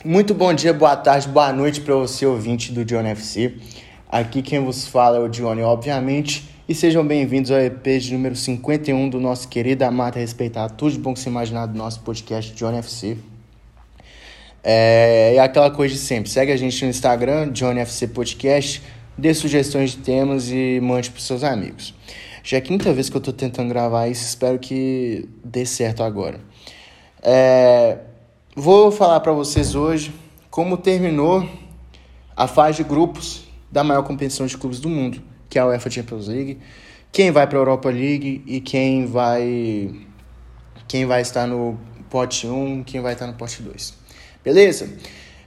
Muito bom dia, boa tarde, boa noite para você ouvinte do Johnny FC. Aqui quem vos fala é o Johnny, obviamente, e sejam bem-vindos ao EP de número 51 do nosso querido, amado respeitado, tudo de bom que se imaginar do nosso podcast Johnny FC. É, é aquela coisa de sempre, segue a gente no Instagram, Johnny FC Podcast, dê sugestões de temas e mande para seus amigos. Já é a quinta vez que eu estou tentando gravar isso, espero que dê certo agora. É, vou falar para vocês hoje como terminou a fase de grupos da maior competição de clubes do mundo, que é a UEFA Champions League. Quem vai para a Europa League e quem vai quem vai estar no pote 1, quem vai estar no pote 2. Beleza?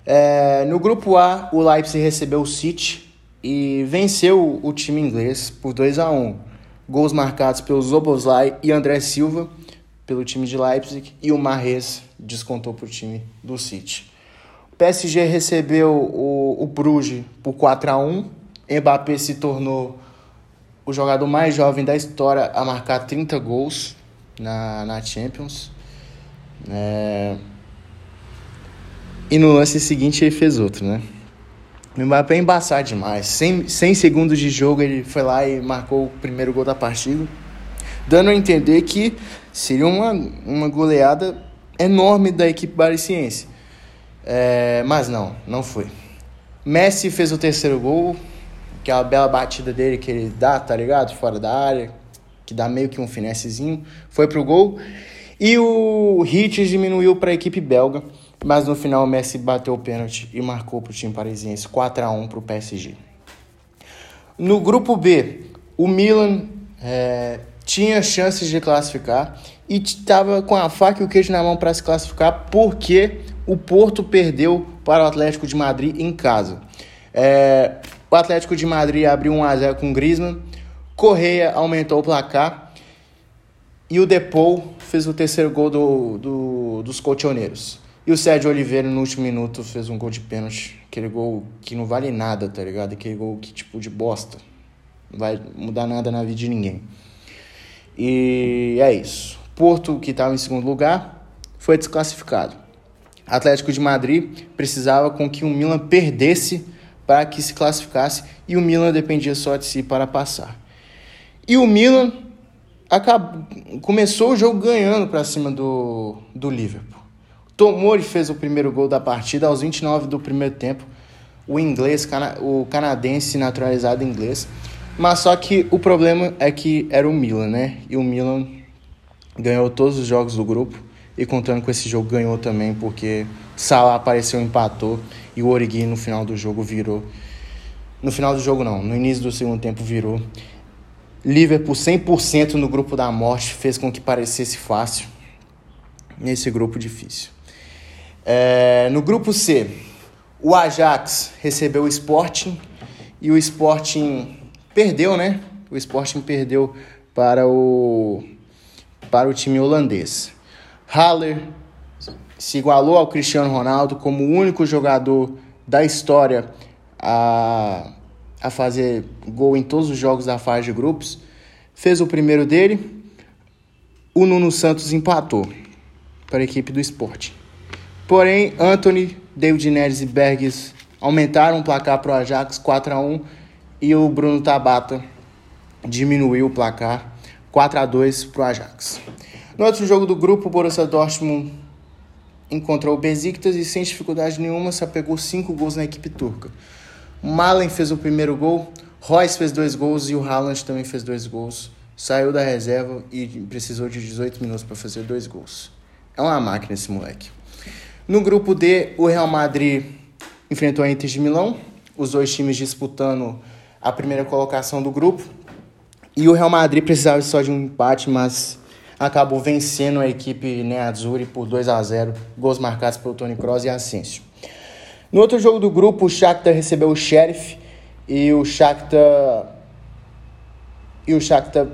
É, no grupo A, o Leipzig recebeu o City e venceu o time inglês por 2 a 1 Gols marcados pelo Zoboslai e André Silva pelo time de Leipzig e o Marres descontou para o time do City. O PSG recebeu o, o Bruges por 4 a 1 Mbappé se tornou o jogador mais jovem da história a marcar 30 gols na, na Champions. É... E no lance seguinte ele fez outro, né? O Mbappé é embaçado demais. 100, 100 segundos de jogo ele foi lá e marcou o primeiro gol da partida. Dando a entender que seria uma, uma goleada enorme da equipe parisiense. É, mas não, não foi. Messi fez o terceiro gol, aquela bela batida dele que ele dá, tá ligado? Fora da área, que dá meio que um finessezinho, foi pro gol. E o Hit diminuiu para a equipe belga, mas no final o Messi bateu o pênalti e marcou para o time parisiense 4 a 1 para o PSG. No grupo B, o Milan é, tinha chances de classificar e estava com a faca e o queijo na mão para se classificar porque o Porto perdeu para o Atlético de Madrid em casa. É, o Atlético de Madrid abriu 1 a 0 com Griezmann, Correia aumentou o placar e o Depou fez o terceiro gol do, do, dos colchoneiros. E o Sérgio Oliveira, no último minuto, fez um gol de pênalti. Aquele gol que não vale nada, tá ligado? Aquele gol que, tipo, de bosta. Não vai mudar nada na vida de ninguém. E é isso. Porto, que estava em segundo lugar, foi desclassificado. Atlético de Madrid precisava com que o Milan perdesse para que se classificasse e o Milan dependia só de si para passar. E o Milan acabou, começou o jogo ganhando para cima do, do Liverpool. Tomori fez o primeiro gol da partida aos 29 do primeiro tempo. O inglês, o canadense naturalizado inglês. Mas só que o problema é que era o Milan, né? E o Milan ganhou todos os jogos do grupo e contando com esse jogo ganhou também porque Salah apareceu, empatou e o Origi no final do jogo virou. No final do jogo não, no início do segundo tempo virou. Liverpool 100% no grupo da morte fez com que parecesse fácil nesse grupo difícil. É, no grupo C, o Ajax recebeu o Sporting e o Sporting perdeu, né? O Sporting perdeu para o para o time holandês. Haller se igualou ao Cristiano Ronaldo como o único jogador da história a, a fazer gol em todos os jogos da fase de grupos. Fez o primeiro dele. O Nuno Santos empatou para a equipe do esporte. Porém, Anthony, David Neres e Berges aumentaram o placar para o Ajax 4 a 1 e o Bruno Tabata diminuiu o placar 4 a 2 para o Ajax. No outro jogo do grupo, o Borussia Dortmund encontrou o Besiktas e sem dificuldade nenhuma se apegou 5 gols na equipe turca. Malen fez o primeiro gol, Royce fez dois gols e o Haaland também fez dois gols. Saiu da reserva e precisou de 18 minutos para fazer dois gols. É uma máquina esse moleque. No grupo D, o Real Madrid enfrentou a Inter de Milão, os dois times disputando a primeira colocação do grupo. E o Real Madrid precisava só de um empate, mas acabou vencendo a equipe Nerazzurri por 2 a 0 gols marcados pelo Toni Kroos e Asensio. No outro jogo do grupo, o Shakhtar recebeu o Sheriff e o Shakhtar e o Shakhtar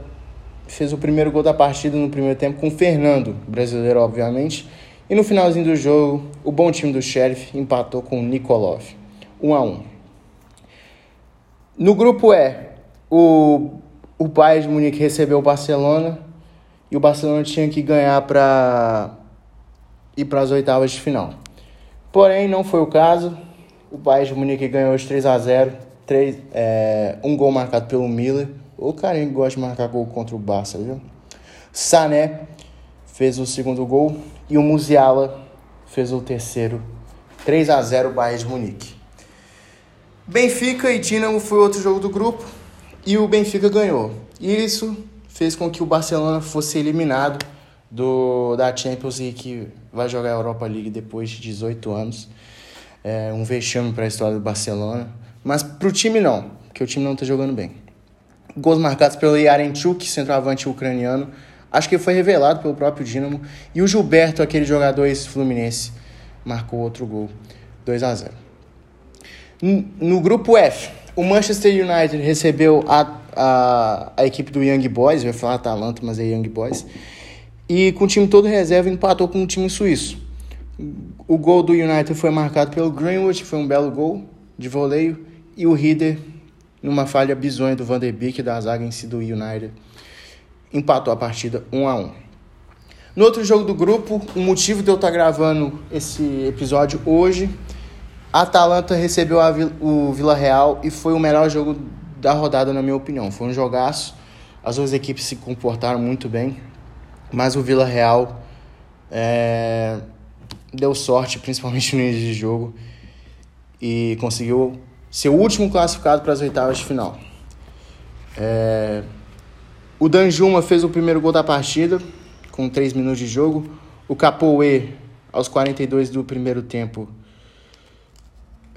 fez o primeiro gol da partida no primeiro tempo com o Fernando, brasileiro obviamente, e no finalzinho do jogo, o bom time do Sheriff empatou com o Nikolov, 1 a 1. No grupo E, o, o Bayern de Munique recebeu o Barcelona e o Barcelona tinha que ganhar para ir para as oitavas de final. Porém, não foi o caso. O Bayern de Munique ganhou de 3 a 0 3, é, um gol marcado pelo Miller. O carinha que gosta de marcar gol contra o Barça, viu? Sané fez o segundo gol e o Musiala fez o terceiro. 3 a 0 Bayern de Munique. Benfica e Dinamo foi outro jogo do grupo e o Benfica ganhou. E isso fez com que o Barcelona fosse eliminado do, da Champions League, que vai jogar a Europa League depois de 18 anos. É um vexame para a história do Barcelona. Mas para o time não, porque o time não está jogando bem. Gols marcados pelo Yarenchuk, centroavante ucraniano. Acho que foi revelado pelo próprio Dinamo. E o Gilberto, aquele jogador ex-fluminense, marcou outro gol. 2 a 0 No grupo F, o Manchester United recebeu a, a, a equipe do Young Boys, eu ia falar Atalanta, mas é Young Boys. E com o time todo reserva empatou com o time suíço. O gol do United foi marcado pelo Greenwood, foi um belo gol de voleio. E o Rieder, numa falha bizonha do Van der Beek, da zaga em si do United, empatou a partida 1 a 1 No outro jogo do grupo, o motivo de eu estar gravando esse episódio hoje, Atalanta recebeu o Vila Real e foi o melhor jogo da rodada, na minha opinião. Foi um jogaço, as duas equipes se comportaram muito bem, mas o Vila Real é, deu sorte, principalmente no início de jogo, e conseguiu ser o último classificado para as oitavas de final. É, o Danjuma fez o primeiro gol da partida, com 3 minutos de jogo. O Capoe, aos 42 do primeiro tempo,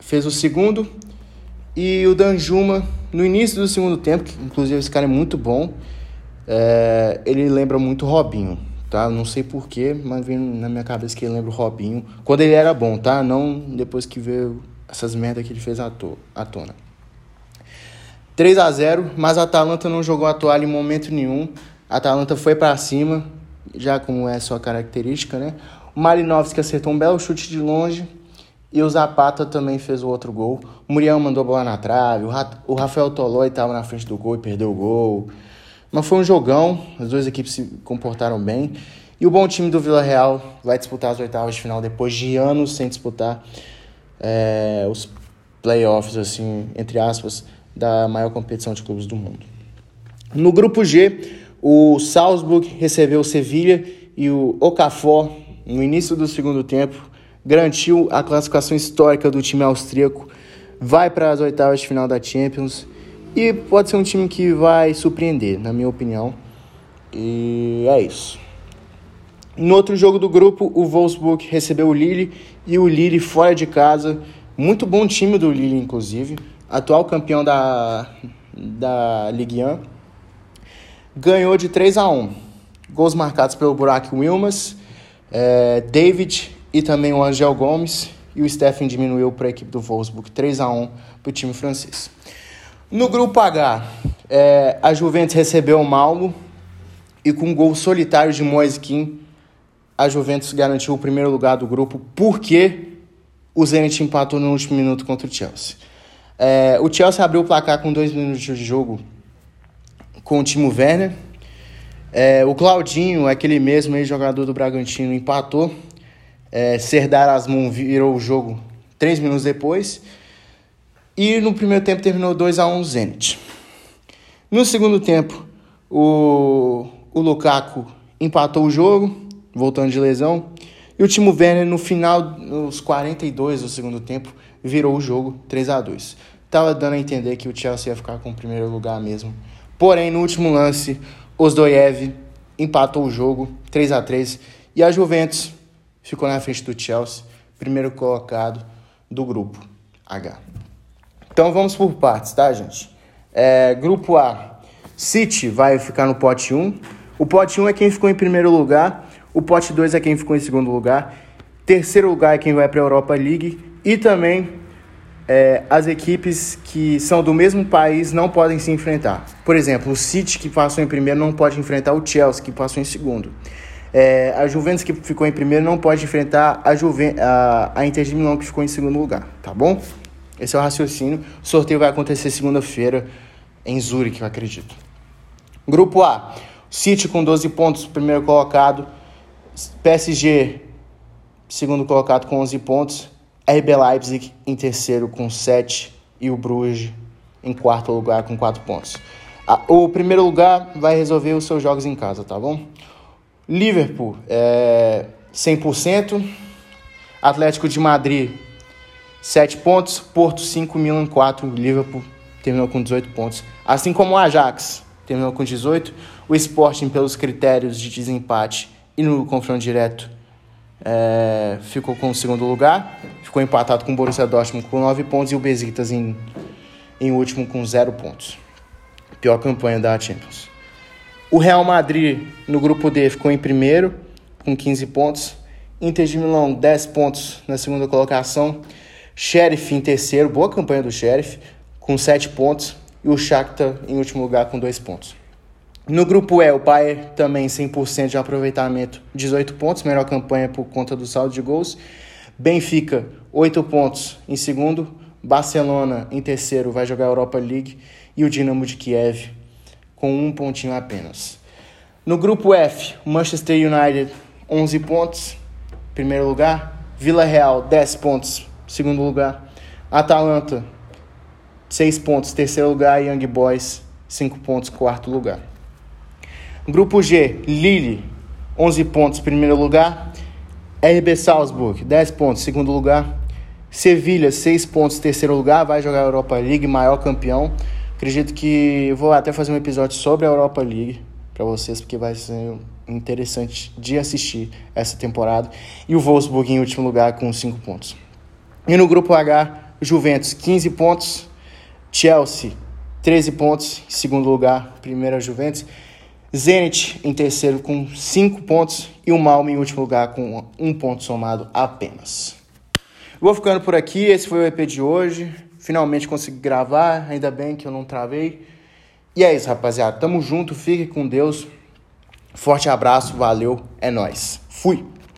fez o segundo. E o Danjuma, no início do segundo tempo, que inclusive esse cara é muito bom, é, ele lembra muito Robinho, tá? Não sei porquê, mas vem na minha cabeça que ele lembra o Robinho. Quando ele era bom, tá? Não depois que veio essas merdas que ele fez à, to à tona. 3 a 0 mas a Atalanta não jogou a toalha em momento nenhum. A Atalanta foi para cima, já como é sua característica, né? O acertou um belo chute de longe e o Zapata também fez o outro gol. O Muriel mandou a bola na trave, o Rafael Tolói estava na frente do gol e perdeu o gol. Mas foi um jogão, as duas equipes se comportaram bem. E o bom time do Vila Real vai disputar as oitavas de final depois de anos sem disputar é, os playoffs, assim, entre aspas, da maior competição de clubes do mundo. No grupo G, o Salzburg recebeu o Sevilha e o Okafor, no início do segundo tempo, garantiu a classificação histórica do time austríaco, vai para as oitavas de final da Champions e pode ser um time que vai surpreender, na minha opinião. E é isso. No outro jogo do grupo, o Wolfsburg recebeu o Lille e o Lille fora de casa. Muito bom time do Lille, inclusive. Atual campeão da, da Ligue 1. Ganhou de 3 a 1 Gols marcados pelo Burak Wilmas, é, David e também o Angel Gomes. E o Stephen diminuiu para a equipe do Wolfsburg 3 a 1 para o time francês. No grupo H, é, a Juventus recebeu o Malmo e com um gol solitário de Moise Kim a Juventus garantiu o primeiro lugar do grupo porque o Zenit empatou no último minuto contra o Chelsea. É, o Chelsea abriu o placar com dois minutos de jogo com o Timo Werner. É, o Claudinho, aquele mesmo jogador do Bragantino, empatou. É, Serdar Asmun virou o jogo três minutos depois. E no primeiro tempo terminou 2 a 1 um Zenit. No segundo tempo, o, o Lukaku empatou o jogo voltando de lesão. E o Timo Werner, no final, nos 42 do segundo tempo, virou o jogo 3 a 2 Tava dando a entender que o Chelsea ia ficar com o primeiro lugar mesmo. Porém, no último lance, Osdoyev empatou o jogo 3 a 3 e a Juventus ficou na frente do Chelsea, primeiro colocado do grupo H. Então vamos por partes, tá, gente? É, grupo A, City vai ficar no pote 1. O pote 1 é quem ficou em primeiro lugar o pote 2 é quem ficou em segundo lugar. Terceiro lugar é quem vai para a Europa League. E também é, as equipes que são do mesmo país não podem se enfrentar. Por exemplo, o City, que passou em primeiro, não pode enfrentar o Chelsea, que passou em segundo. É, a Juventus, que ficou em primeiro, não pode enfrentar a, Juven a, a Inter de Milão, que ficou em segundo lugar. Tá bom? Esse é o raciocínio. O sorteio vai acontecer segunda-feira em Zurique, eu acredito. Grupo A. City com 12 pontos, primeiro colocado. PSG, segundo colocado com 11 pontos. RB Leipzig em terceiro com 7 e o Bruges em quarto lugar com 4 pontos. O primeiro lugar vai resolver os seus jogos em casa, tá bom? Liverpool é 100%, Atlético de Madrid 7 pontos, Porto 5, Milan 4, Liverpool terminou com 18 pontos. Assim como o Ajax terminou com 18, o Sporting pelos critérios de desempate e no confronto direto é, ficou com o segundo lugar, ficou empatado com o Borussia Dortmund com 9 pontos e o Besiktas em, em último com 0 pontos. Pior campanha da Champions. O Real Madrid no grupo D ficou em primeiro com 15 pontos. Inter de Milão 10 pontos na segunda colocação. Sheriff em terceiro, boa campanha do Sheriff, com 7 pontos. E o Shakhtar em último lugar com 2 pontos. No grupo E, o Bayern também 100% de aproveitamento, 18 pontos, melhor campanha por conta do saldo de gols. Benfica, 8 pontos em segundo. Barcelona em terceiro, vai jogar a Europa League. E o Dinamo de Kiev com um pontinho apenas. No grupo F, Manchester United, 11 pontos, primeiro lugar. Vila Real, 10 pontos, segundo lugar. Atalanta, 6 pontos, terceiro lugar. Young Boys, 5 pontos, quarto lugar. Grupo G, Lille, 11 pontos, primeiro lugar. RB Salzburg, 10 pontos, segundo lugar. Sevilha, 6 pontos, terceiro lugar. Vai jogar a Europa League, maior campeão. Acredito que vou até fazer um episódio sobre a Europa League para vocês, porque vai ser interessante de assistir essa temporada. E o Wolfsburg em último lugar com 5 pontos. E no grupo H, Juventus, 15 pontos. Chelsea, 13 pontos, segundo lugar, primeira Juventus. Zenit em terceiro com 5 pontos e o Malmo em último lugar com um ponto somado apenas. Vou ficando por aqui, esse foi o EP de hoje. Finalmente consegui gravar, ainda bem que eu não travei. E é isso, rapaziada. Tamo junto, fique com Deus. Forte abraço, valeu, é nós. Fui.